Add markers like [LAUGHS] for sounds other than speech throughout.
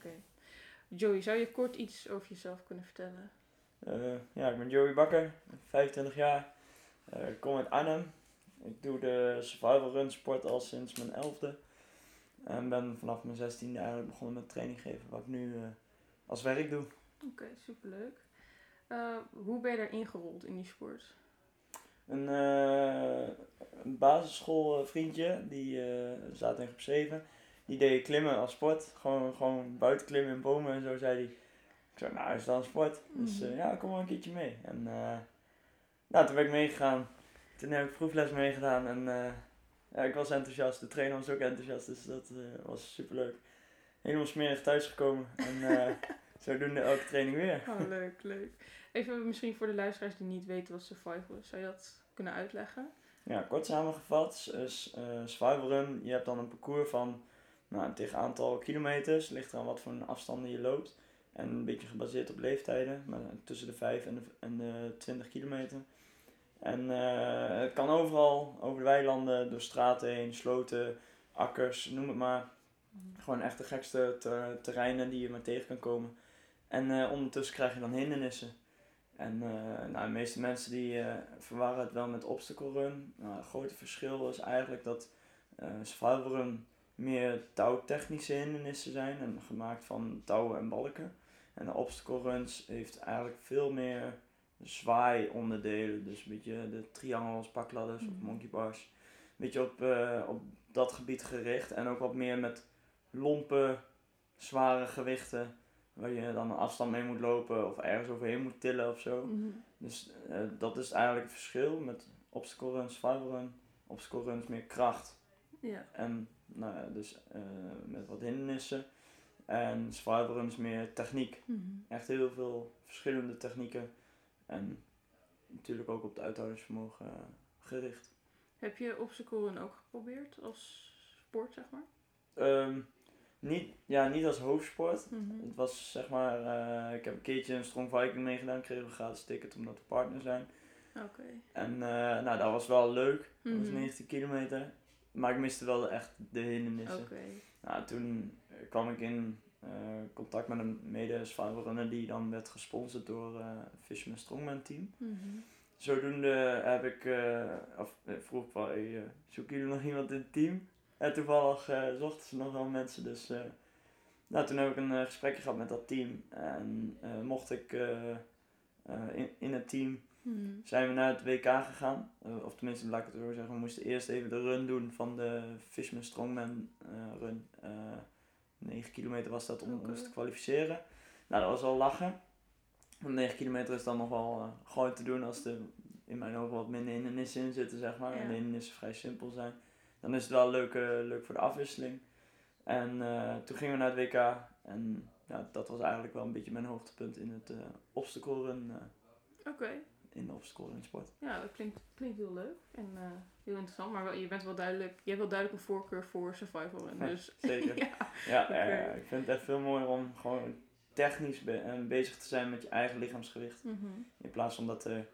Oké. Joey, zou je kort iets over jezelf kunnen vertellen? Eh, ja, ik ben Joey Bakker, 25 jaar. Eh, ik kom uit Arnhem. Ik doe de survival run sport al sinds mijn elfde. En ben vanaf mijn zestiende eigenlijk begonnen met training geven, wat ik nu eh, als werk doe. Oké, superleuk. Eh, hoe ben je daar ingerold in die sport? Een, een basisschoolvriendje, die zat in groep 7. Die deed klimmen als sport. Gewoon, gewoon buiten klimmen in bomen en zo, zei hij. Ik zei, nou is dat een sport? Dus eh, Mhm. ja, kom maar een keertje mee. En eh, nou, toen ben ik meegegaan. Toen heb ik proefles meegedaan en eh, ja, ik was enthousiast. De trainer was ook enthousiast, dus dat eh, was superleuk. Helemaal smerig thuisgekomen en eh [LAUGHS] zodoende elke training weer. Oh, leuk, leuk. Even misschien voor de luisteraars die niet weten wat survival is. Zou je dat kunnen uitleggen? Ja, kort samengevat is eh survival run. Je hebt dan een parcours van nou, tegen aantal kilometers. Ligt eraan wat voor afstanden je loopt. En een beetje gebaseerd op leeftijden. Maar tussen de 5 en de, en de 20 kilometer. En eh, het kan overal, over de weilanden, door straten heen, sloten, akkers, noem het maar. Gewoon echt de gekste ter- terreinen die je maar tegen kan komen. En eh, ondertussen krijg je dan hindernissen. En eh, nou, de meeste mensen die verwarren het wel met obstacle run. Nou, het grote verschil is eigenlijk dat eh survival run meer touwtechnische hindernissen zijn. En gemaakt van touwen en balken. En de obstacle runs heeft eigenlijk veel meer zwaai onderdelen. Dus een beetje de triangels, pakladders of Mhm. monkey bars. Een beetje op, eh, op dat gebied gericht. En ook wat meer met lompe, zware gewichten. Waar je dan een afstand mee moet lopen of ergens overheen moet tillen of zo. Mhm. Dus eh, dat is eigenlijk het verschil met obstacle run, survival run. Obstacle run is meer kracht. Ja. En nou ja, dus eh, met wat hindernissen. En survival run is meer techniek. Mhm. Echt heel veel verschillende technieken. En natuurlijk ook op het uithoudingsvermogen eh, gericht. Heb je obstacle run ook geprobeerd als sport, zeg maar? Ehm, niet, ja, niet als hoofdsport. Mhm. Het was zeg maar, eh, ik heb een keertje een Strong Viking meegedaan, kreeg een gratis ticket omdat we partner zijn. Oké. En nou, dat was wel leuk. Dat was Mhm. 19 kilometer. Maar ik miste wel echt de hindernissen. Oké. Nou, toen eh, kwam ik in eh, contact met een mede runner die dan werd gesponsord door eh Fisherman Strongman team. Mhm. Zodoende heb ik, eh, of vroeg ik van, hey, zoeken jullie nog iemand in het team? En toevallig zochten ze nog wel mensen, dus nou, toen heb ik een gesprekje gehad met dat team. En mocht ik in, in het team Mhm. zijn we naar het WK gegaan. Eh, of tenminste, laat ik het zo zeggen, we moesten eerst even de run doen van de Fishman Strongman eh, run. Eh 9 kilometer was dat om Oké. ons te kwalificeren. Nou, dat was al lachen. Want 9 kilometer is dan nog wel eh, gewoon te doen als er in mijn ogen wat minder hindernissen in zitten, zeg maar. Ja. En de hindernissen vrij simpel zijn. Dan is het wel leuk, leuk voor de afwisseling. En toen gingen we naar het WK. En ja, dat was eigenlijk wel een beetje mijn hoogtepunt in het obstacle run. Oké. In de obstacle run sport. Ja, dat klinkt, klinkt heel leuk en eh, heel interessant. Maar wel, je bent wel duidelijk, je hebt wel duidelijk een voorkeur voor survival. Ja, Dus [LAUGHS] Zeker. ja. Eh, ik vind het echt veel mooier om gewoon technisch be- en bezig te zijn met je eigen lichaamsgewicht. Mhm. In plaats van dat er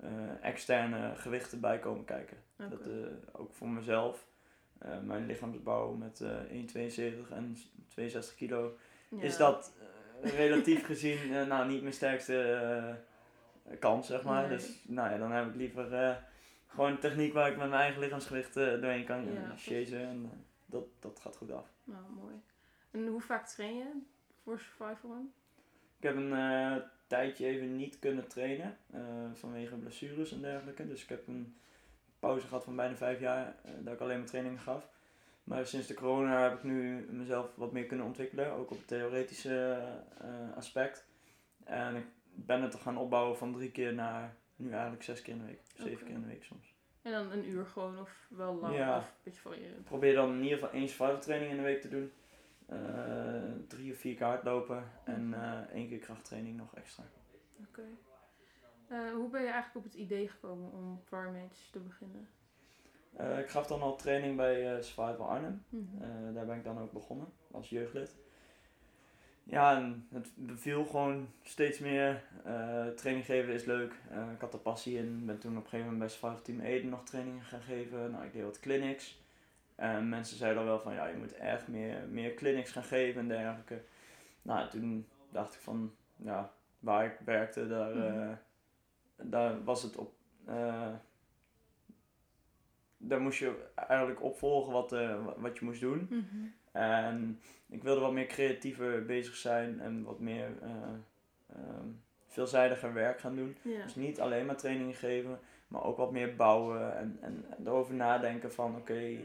eh, externe gewichten bij komen kijken. Dat, eh, ook voor mezelf. eh, mijn lichaamsbouw met eh 1,72 en 62 kilo. Ja. Is dat eh, relatief gezien eh, nou, niet mijn sterkste eh, kans, zeg maar. Nee. Dus nou ja, dan heb ik liever eh, gewoon een techniek waar ik met mijn eigen lichaamsgewicht eh, doorheen kan Ja, chasen. En eh, dat, dat gaat goed af. Nou, mooi. En hoe vaak train je voor survival run? Ik heb een tijdje even niet kunnen trainen vanwege blessures en dergelijke. Dus ik heb een pauze gehad van bijna vijf jaar dat ik alleen maar trainingen gaf. Maar sinds de corona heb ik nu mezelf wat meer kunnen ontwikkelen, ook op het theoretische aspect. En ik ben het te gaan opbouwen van drie keer naar nu eigenlijk zes keer in de week, zeven keer in de week soms. En dan een uur gewoon of wel lang Ja. of een beetje variërend. Ik probeer dan in ieder geval één survival training in de week te doen. Eh, drie of vier keer hardlopen en eh, één keer krachttraining nog extra. Oké. Eh, hoe ben je eigenlijk op het idee gekomen om Primage te beginnen? Ik gaf dan al training bij Survival Arnhem. Mhm. Daar ben ik dan ook begonnen als jeugdlid. Ja, en het beviel gewoon steeds meer. Eh, training geven is leuk. Eh, ik had er passie in. Ben toen op een gegeven moment bij Survival Team Eden nog trainingen gaan geven. Nou, ik deed wat clinics. En mensen zeiden al wel van ja, je moet echt meer, meer clinics gaan geven en dergelijke. nou, toen dacht ik van, ja, waar ik werkte, daar, Mhm. eh, daar was het op. daar moest je eigenlijk opvolgen wat, wa- wat je moest doen. Mhm. En ik wilde wat meer creatiever bezig zijn en wat meer eh, ehm, veelzijdiger werk gaan doen. Ja. Dus niet alleen maar trainingen geven, maar ook wat meer bouwen en, en erover nadenken van oké, eh,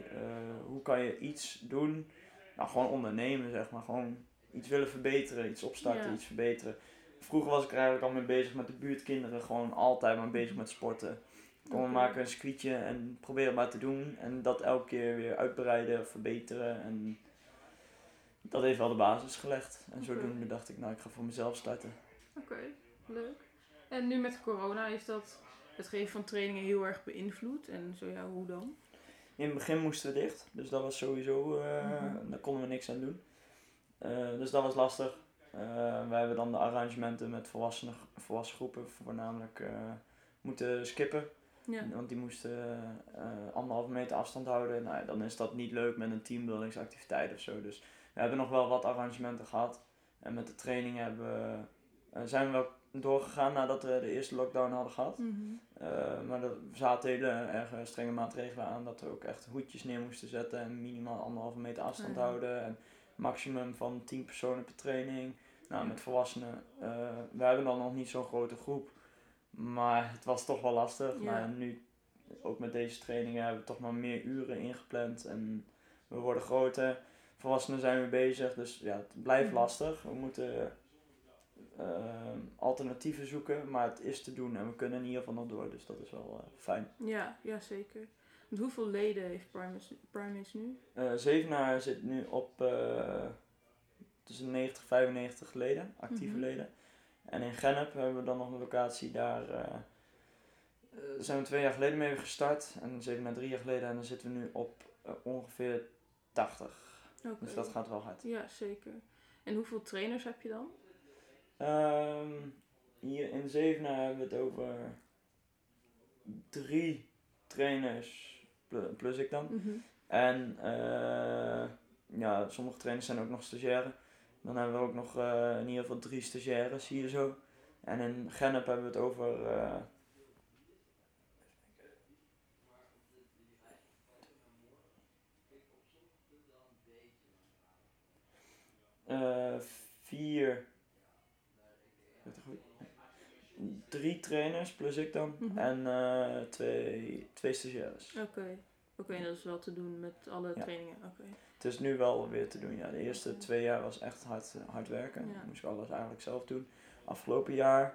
hoe kan je iets doen? Nou, gewoon ondernemen zeg maar, gewoon iets willen verbeteren, iets opstarten, Ja. iets verbeteren. Vroeger was ik er eigenlijk al mee bezig met de buurtkinderen, gewoon altijd maar bezig met sporten. Kom, we maken een squietje en probeer het maar te doen. En dat elke keer weer uitbreiden verbeteren. En dat heeft wel de basis gelegd. En Oké. zodoende dacht ik, nou ik ga voor mezelf starten. Oké, leuk. En nu met corona heeft dat het geven van trainingen heel erg beïnvloed. En zo ja, hoe dan? In het begin moesten we dicht, dus dat was sowieso, Mhm. daar konden we niks aan doen. Eh, dus dat was lastig. Eh wij hebben dan de arrangementen met volwassenen, volwassen groepen voornamelijk moeten skippen. Ja. Want die moesten anderhalve meter afstand houden. Nou, ja, dan is dat niet leuk met een teambuildingsactiviteit of zo. Dus we hebben nog wel wat arrangementen gehad. En met de trainingen hebben we, eh, zijn we wel doorgegaan nadat we de eerste lockdown hadden gehad. Mhm. Eh, maar er zaten hele erg strenge maatregelen aan dat we ook echt hoedjes neer moesten zetten en minimaal anderhalve meter afstand Ah, houden. En maximum van 10 personen per training. Nou, met volwassenen, eh we hebben dan nog niet zo'n grote groep. Maar het was toch wel lastig. Ja. Maar nu, ook met deze trainingen, hebben we toch maar meer uren ingepland. En we worden groter. Volwassenen zijn we bezig, dus ja, het blijft Mhm. lastig. We moeten eh, alternatieven zoeken, maar het is te doen en we kunnen in ieder geval nog door, dus dat is wel eh, fijn. Ja, ja, zeker. Want hoeveel leden heeft Primates, Primates nu? Eh Zevenaar zit nu op eh, tussen 90 en 95 leden, actieve Mhm. leden. En in Gennep hebben we dan nog een locatie, daar zijn we twee jaar geleden mee gestart. En Zevenaar drie jaar geleden en dan zitten we nu op ongeveer 80. Dus dat gaat wel hard. Ja, zeker. En hoeveel trainers heb je dan? Ehm, hier in Zevenaar hebben we het over drie trainers plu- plus ik dan. Mhm. En eh, ja, sommige trainers zijn ook nog stagiaire. Dan hebben we ook nog eh, in ieder geval drie stagiaires hier zo. En in Gennep hebben we het over. Eh, eh, vier. Drie trainers plus ik dan. Mhm. En eh, twee, twee stagiaires. Oké. Oké, dat is wel te doen met alle Ja. trainingen. Oké. Het is nu wel weer te doen, ja. De eerste twee jaar was echt hard, hard werken. Ja. Moest ik alles eigenlijk zelf doen. Afgelopen jaar,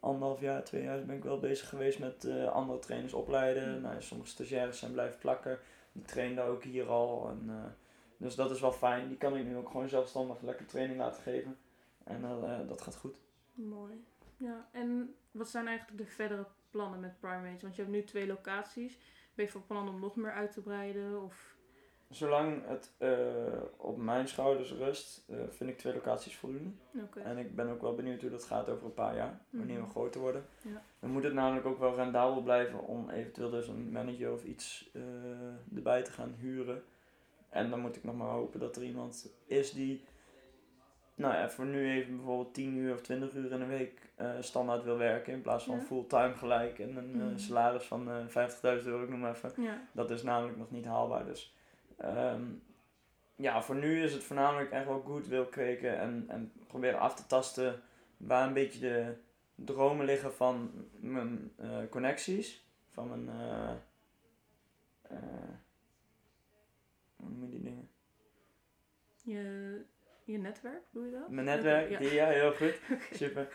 anderhalf jaar, twee jaar ben ik wel bezig geweest met eh, andere trainers opleiden. Ja. Nou, sommige stagiaires zijn blijven plakken. Die trainden ook hier al. En, eh, dus dat is wel fijn. Die kan ik nu ook gewoon zelfstandig lekker training laten geven. En dat, eh, dat gaat goed. Mooi. Ja, en wat zijn eigenlijk de verdere plannen met Primates? Want je hebt nu twee locaties. Ben je van plan om nog meer uit te breiden? Of... Zolang het eh, op mijn schouders rust, vind ik twee locaties voldoende. En ik ben ook wel benieuwd hoe dat gaat over een paar jaar, wanneer Mhm. we groter worden. Ja. Dan moet het namelijk ook wel rendabel blijven om eventueel dus een manager of iets erbij te gaan huren. En dan moet ik nog maar hopen dat er iemand is die, nou ja, voor nu even bijvoorbeeld 10 uur of 20 uur in de week eh, standaard wil werken in plaats van Ja. fulltime gelijk en een eh, Mhm. salaris van eh 50.000 euro, ik noem maar even. Ja. Dat is namelijk nog niet haalbaar. Dus ehm, ja, voor nu is het voornamelijk echt wel goed wil kweken en, en proberen af te tasten waar een beetje de dromen liggen van mijn eh, connecties. Van mijn. eh, eh, hoe noem je die dingen? Je, je netwerk, doe je dat? Mijn netwerk, ja. die, ja, heel goed. [LAUGHS] Super.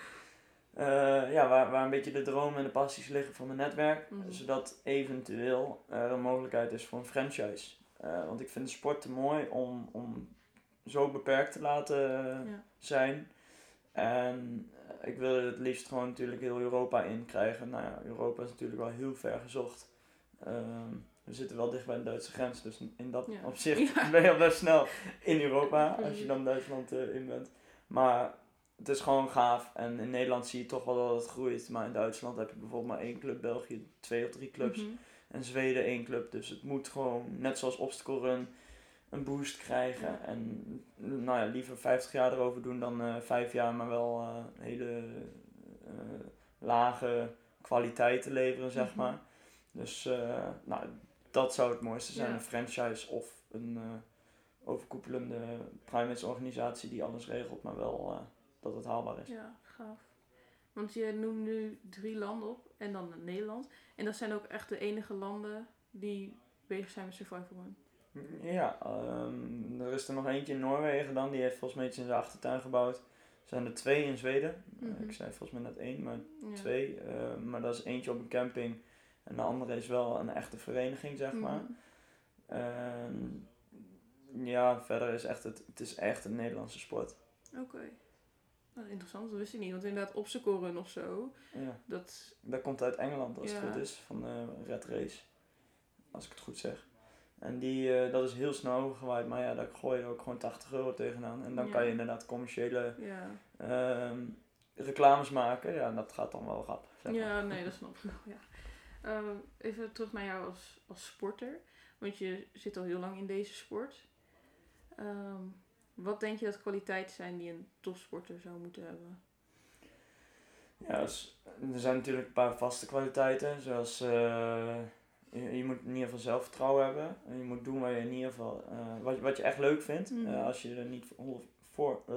Eh, ja, waar, waar een beetje de dromen en de passies liggen van mijn netwerk. Mhm. Zodat eventueel er een mogelijkheid is voor een franchise. Eh, want ik vind de sport te mooi om, om zo beperkt te laten Ja. zijn. En eh, ik wil het liefst gewoon natuurlijk heel Europa in krijgen. Nou ja, Europa is natuurlijk wel heel ver gezocht. Ehm, we zitten wel dicht bij de Duitse grens, dus in dat Ja. opzicht Ja. ben je al best snel in Europa [LAUGHS] als je dan Duitsland eh, in bent. Maar het is gewoon gaaf en in Nederland zie je toch wel dat het groeit. Maar in Duitsland heb je bijvoorbeeld maar één club, België twee of drie clubs Mhm. en Zweden één club. Dus het moet gewoon, net zoals Obstacle Run, een boost krijgen. Ja. En nou ja, liever 50 jaar erover doen dan eh 5 jaar, maar wel eh, hele lage kwaliteiten leveren, zeg Mhm. maar. Dus nou, dat zou het mooiste zijn, Ja. een franchise of een eh, overkoepelende primates organisatie die alles regelt, maar wel eh, dat het haalbaar is. Ja, gaaf. Want je noemt nu drie landen op en dan Nederland. En dat zijn ook echt de enige landen die bezig zijn met Survival Run. Ja, ehm, er is er nog eentje in Noorwegen dan, die heeft volgens mij iets in zijn achtertuin gebouwd. Er zijn er twee in Zweden. Eh, Mhm. ik zei volgens mij net één, maar Ja. twee. maar dat is eentje op een camping en de andere is wel een echte vereniging, zeg maar. Mhm. Ehm, ja, verder is echt het, het is echt een Nederlandse sport. Oké. Nou, interessant, dat wist ik niet. Want inderdaad, obstacle run of zo, Ja, dat... dat komt uit Engeland als Ja. het goed is, van de Red Race. Als ik het goed zeg. En die, eh, dat is heel snel overgewaaid, maar ja, daar gooi je ook gewoon 80 euro tegenaan. En dan Ja. kan je inderdaad commerciële Ja, ehm, reclames maken. Ja, en dat gaat dan wel rap. Zeg maar. ja nee, dat [LAUGHS] snap ik wel, ja. Ehm, even terug naar jou als, als sporter. Want je zit al heel lang in deze sport. Ehm, wat denk je dat kwaliteiten zijn die een topsporter zou moeten hebben? Ja, dus, er zijn natuurlijk een paar vaste kwaliteiten. Zoals eh, je, je moet in ieder geval zelfvertrouwen hebben. En je moet doen waar je in ieder geval, eh, wat, wat je echt leuk vindt. Mhm. Eh, als je er niet voor, voor eh,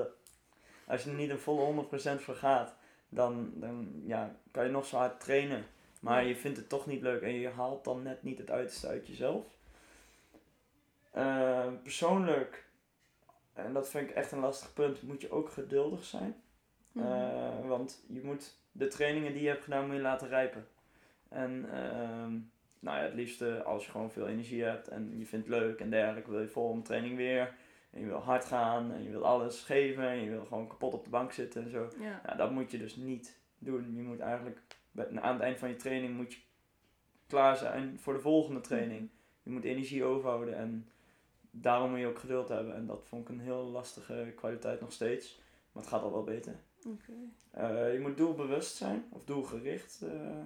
als je er niet een volle 100% voor gaat, dan, dan ja, kan je nog zo hard trainen. Maar je vindt het toch niet leuk en je haalt dan net niet het uiterste uit jezelf. Eh, persoonlijk, en dat vind ik echt een lastig punt, moet je ook geduldig zijn. Mhm. Eh, want je moet de trainingen die je hebt gedaan, moet je laten rijpen. En ehm, nou ja, het liefste als je gewoon veel energie hebt en je vindt het leuk en dergelijke, wil je volgende training weer. En je wil hard gaan en je wil alles geven en je wil gewoon kapot op de bank zitten en zo. ja. Dat moet je dus niet doen. Je moet eigenlijk aan het eind van je training moet je klaar zijn voor de volgende training. Je moet energie overhouden en daarom moet je ook geduld hebben. En dat vond ik een heel lastige kwaliteit nog steeds. Maar het gaat al wel beter. Eh, je moet doelbewust zijn of doelgericht eh,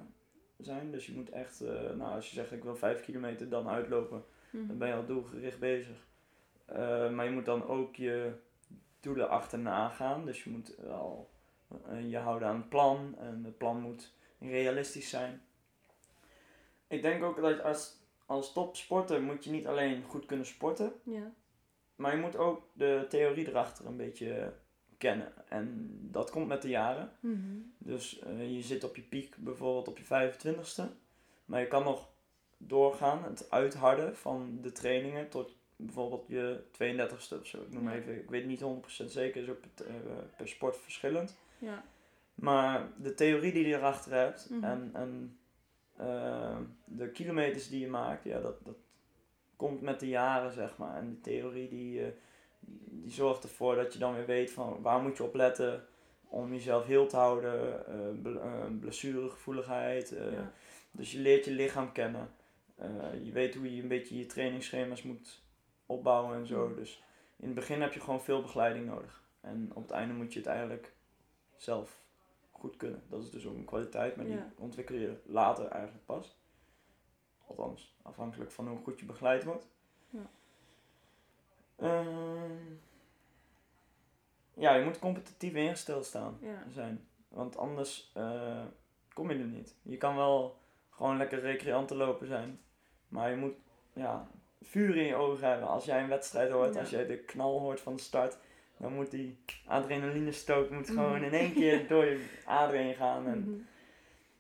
zijn. Dus je moet echt, eh, nou als je zegt ik wil 5 kilometer dan uitlopen, Mhm. dan ben je al doelgericht bezig. Maar je moet dan ook je doelen achterna gaan. Dus je moet eh, je houden aan het plan. En het plan moet realistisch zijn. Ik denk ook dat als, als topsporter moet je niet alleen goed kunnen sporten. Ja. Maar je moet ook de theorie erachter een beetje kennen. En dat komt met de jaren. Mhm. Dus eh, je zit op je piek bijvoorbeeld op je 25ste. Maar je kan nog doorgaan, het uitharden van de trainingen tot bijvoorbeeld je 32ste of zo. Ik noem Ja. even, ik weet niet 100% zeker, is ook per, eh, per sport verschillend. Ja. Maar de theorie die je erachter hebt Mhm. en, en eh, de kilometers die je maakt, ja, dat, dat komt met de jaren, zeg maar. En die theorie die, eh, die zorgt ervoor dat je dan weer weet van waar moet je op letten om jezelf heel te houden, eh, blessuregevoeligheid. ja. Dus je leert je lichaam kennen. Je weet hoe je een beetje je trainingsschema's moet opbouwen en zo. Mhm. Dus in het begin heb je gewoon veel begeleiding nodig. En op het einde moet je het eigenlijk zelf goed kunnen. Dat is dus ook een kwaliteit, maar die Ja. ontwikkel je later eigenlijk pas. Althans, afhankelijk van hoe goed je begeleid wordt. Ja. Ehm, ja, je moet competitief ingesteld staan Ja. zijn. Want anders eh, kom je er niet. Je kan wel gewoon lekker recreanten lopen zijn. Maar je moet ja, vuur in je ogen hebben. Als jij een wedstrijd hoort, als jij de knal hoort van de start, dan moet die adrenaline stoot moet gewoon Mhm. in één keer [LAUGHS] door je aderen heen gaan. En Mhm.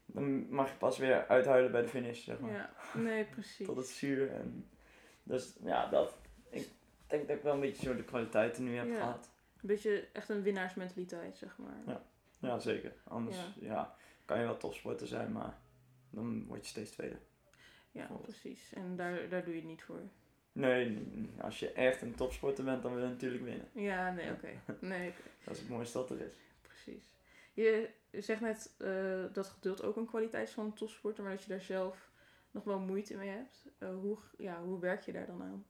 dan mag je pas weer uithuilen bij de finish, zeg maar. Ja. Nee, [LAUGHS] precies. Tot het zuur. En dus ja, dat. Ik denk dat ik wel een beetje zo de kwaliteiten nu heb Ja. gehad. Een beetje echt een winnaarsmentaliteit, zeg maar. Ja. Ja, zeker. Anders Ja. ja. kan je wel topsporter zijn, maar dan word je steeds tweede. Ja, precies. En daar, daar doe je het niet voor. Nee, als je echt een topsporter bent, dan wil je natuurlijk winnen. Ja, nee, oké. Nee. [LAUGHS] Dat is het mooiste dat er is. Precies. Je zegt net eh, dat geduld ook een kwaliteit is van een topsporter, maar dat je daar zelf nog wel moeite mee hebt. Eh, hoe, ja, hoe werk je daar dan aan?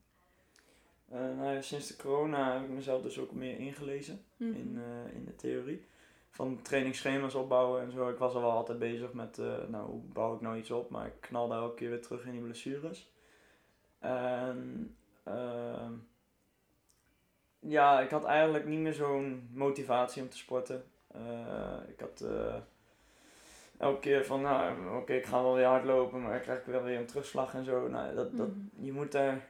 Eh, nou ja, sinds de corona heb ik mezelf dus ook meer ingelezen Mhm. in, in de theorie. Van trainingsschema's opbouwen en zo. Ik was al wel altijd bezig met, nou, hoe bouw ik nou iets op? Maar ik knalde elke keer weer terug in die blessures. En ehm, ja, ik had eigenlijk niet meer zo'n motivatie om te sporten. Eh, ik had eh, elke keer van, nou, oké, ik ga wel weer hardlopen, maar ik krijg wel weer een terugslag en zo. Nou, dat, dat, Mhm. je moet daar,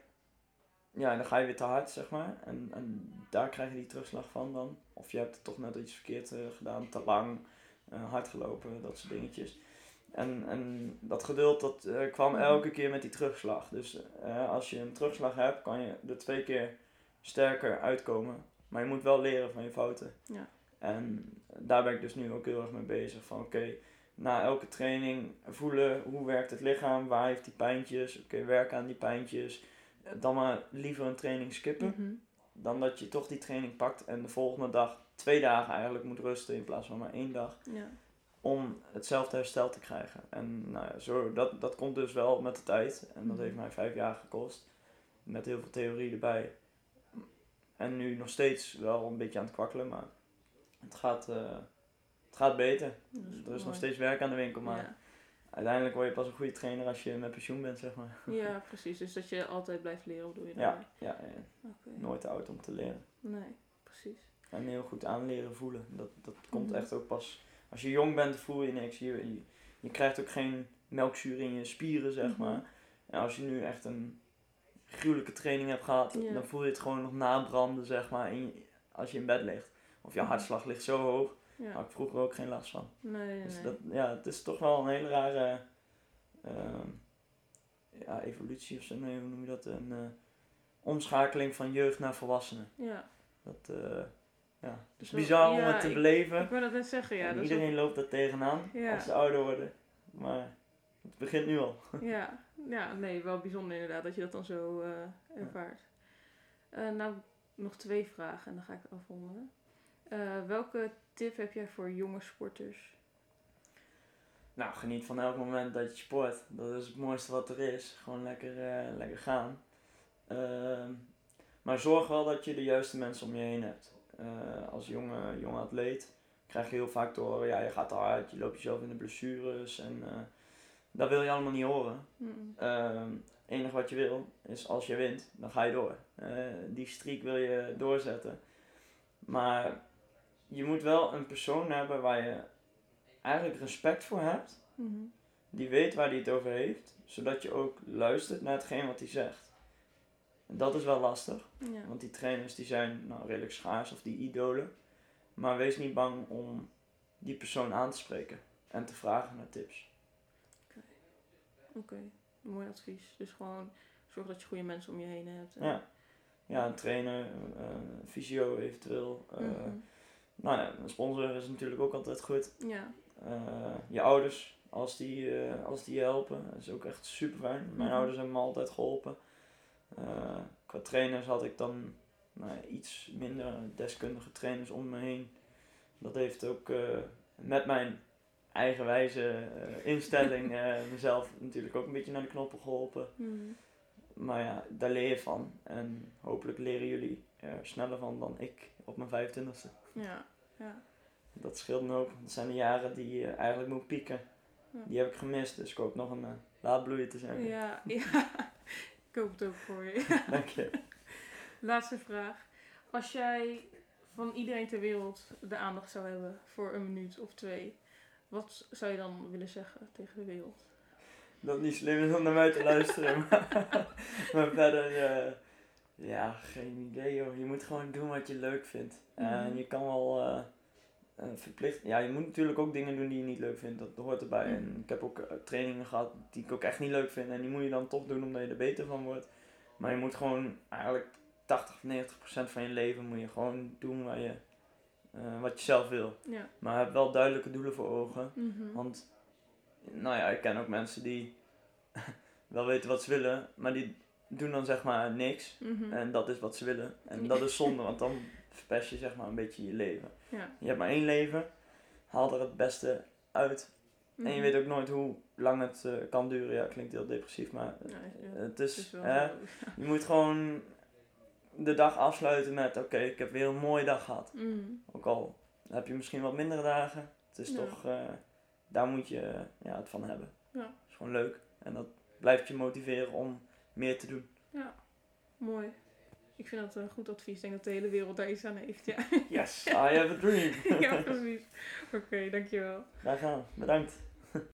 ja, dan ga je weer te hard, zeg maar. En, en daar krijg je die terugslag van dan. Of je hebt toch net iets verkeerd eh, gedaan, te lang, hard gelopen, dat soort dingetjes. En, en dat geduld, dat eh, kwam Mhm. elke keer met die terugslag. Dus eh, als je een terugslag hebt, kan je er twee keer sterker uitkomen. Maar je moet wel leren van je fouten. Ja. En daar ben ik dus nu ook heel erg mee bezig. Van oké, na elke training voelen hoe werkt het lichaam, waar heeft die pijntjes. Oké, werken aan die pijntjes. Eh, Dan maar liever een training skippen. Mhm. Dan dat je toch die training pakt en de volgende dag twee dagen eigenlijk moet rusten in plaats van maar één dag. Ja. Om hetzelfde herstel te krijgen. En nou ja, zo, dat, dat komt dus wel met de tijd. En dat Mhm. heeft mij vijf jaar gekost. Met heel veel theorie erbij. En nu nog steeds wel een beetje aan het kwakkelen, maar het gaat, eh, het gaat beter. Er is mooi. nog steeds werk aan de winkel, maar Ja. uiteindelijk word je pas een goede trainer als je met pensioen bent, zeg maar. ja, precies. Dus dat je altijd blijft leren, bedoel je Ja, daarmee? ja, ja. Nooit te oud om te leren. Nee, precies. En heel goed aanleren voelen. Dat, dat komt Mhm. echt ook pas. Als je jong bent, voel je niks. Je, je, je krijgt ook geen melkzuur in je spieren, zeg Mhm. maar. En als je nu echt een gruwelijke training hebt gehad, Ja. dan voel je het gewoon nog nabranden, zeg maar, in als je in bed ligt. Of je Mhm. hartslag ligt zo hoog. Daar Ja. had ik vroeger ook geen last van. Nee, nee, Dus nee. dat, ja, het is toch wel een hele rare ehm, ja, evolutie of zo. Nee, hoe noem je dat? Een eh, omschakeling van jeugd naar volwassenen. Ja. Dat, eh ja, het is Zo- bizar om ja, het te ik- beleven. Ik wil dat net zeggen, ja. Dat iedereen loopt daar tegenaan Ja. als ze ouder worden. Maar het begint nu al. [LAUGHS] ja. ja, nee, wel bijzonder inderdaad dat je dat dan zo eh, ervaart. Eh, nou, nog twee vragen en dan ga ik afronden. Eh, welke tip heb jij voor jonge sporters? Nou, geniet van elk moment dat je sport. Dat is het mooiste wat er is. Gewoon lekker, lekker gaan. Ehm, maar zorg wel dat je de juiste mensen om je heen hebt. Eh, als jonge, jonge atleet krijg je heel vaak te horen, ja, je gaat te hard, je loopt jezelf in de blessures. En eh, dat wil je allemaal niet horen. Mm. Ehm, Het enige wat je wil is als je wint, dan ga je door. Eh, die streak wil je doorzetten. Maar je moet wel een persoon hebben waar je eigenlijk respect voor hebt. Mhm. Die weet waar hij het over heeft. Zodat je ook luistert naar hetgeen wat hij zegt. En dat is wel lastig. Ja. Want die trainers die zijn nou, redelijk schaars of die idolen. Maar wees niet bang om die persoon aan te spreken. En te vragen naar tips. Oké, mooi advies. Dus gewoon zorg dat je goede mensen om je heen hebt. en- Ja. Ja, een trainer, een een fysio eventueel. eh, Mhm. Nou ja, een sponsor is natuurlijk ook altijd goed. Ja. Eh, je ouders, als die, eh, als die je helpen, is ook echt super fijn. Mijn Mhm. ouders hebben me altijd geholpen. Eh, qua trainers had ik dan nou iets minder deskundige trainers om me heen. Dat heeft ook eh, met mijn eigenwijze eh, instelling [LAUGHS] mezelf natuurlijk ook een beetje naar de knoppen geholpen. Mhm. Maar ja, daar leer je van. En hopelijk leren jullie er sneller van dan ik op mijn 25e. Ja. Ja. Dat scheelt me ook. Dat zijn de jaren die je eigenlijk moet pieken. Ja. Die heb ik gemist, dus ik hoop nog een uh, laadbloeien te zijn. Ja, ja. Ik hoop het ook voor je. [LAUGHS] Dank je. [LAUGHS] Laatste vraag. Als jij van iedereen ter wereld de aandacht zou hebben voor een minuut of twee, wat zou je dan willen zeggen tegen de wereld? Dat het niet slim is om naar mij te luisteren. maar, [LAUGHS] maar verder, eh, ja, geen idee joh. Je moet gewoon doen wat je leuk vindt. En Mhm. je kan wel eh, eh, verplicht... Ja, je moet natuurlijk ook dingen doen die je niet leuk vindt. Dat hoort erbij. Mhm. En ik heb ook eh, trainingen gehad die ik ook echt niet leuk vind. En die moet je dan toch doen omdat je er beter van wordt. Maar je moet gewoon eigenlijk 80, 90 procent van je leven moet je gewoon doen waar je, eh, wat je zelf wil. Ja. Maar heb wel duidelijke doelen voor ogen. Mhm. Want, nou ja, ik ken ook mensen die [LAUGHS] wel weten wat ze willen, maar die doen dan zeg maar niks. Mhm. En dat is wat ze willen. En [LAUGHS] dat is zonde, want dan verpest je zeg maar een beetje je leven. Ja. Je hebt maar één leven, haal er het beste uit. En je Mhm. weet ook nooit hoe lang het eh, kan duren. Ja, klinkt heel depressief, maar Ja, ja. het Het is, wel hè, je moet gewoon de dag afsluiten met, oké, ik heb weer een mooie dag gehad. Mhm. Ook al heb je misschien wat mindere dagen. Het is Ja. toch, eh, daar moet je ja, het van hebben. Ja. Het is gewoon leuk. En dat blijft je motiveren om meer te doen. Mooi. Ik vind dat een goed advies. Ik denk dat de hele wereld daar iets aan heeft. Ja, Yes, I have a dream. [LAUGHS] ja precies. Oké, dankjewel. Daar gaan. Bedankt.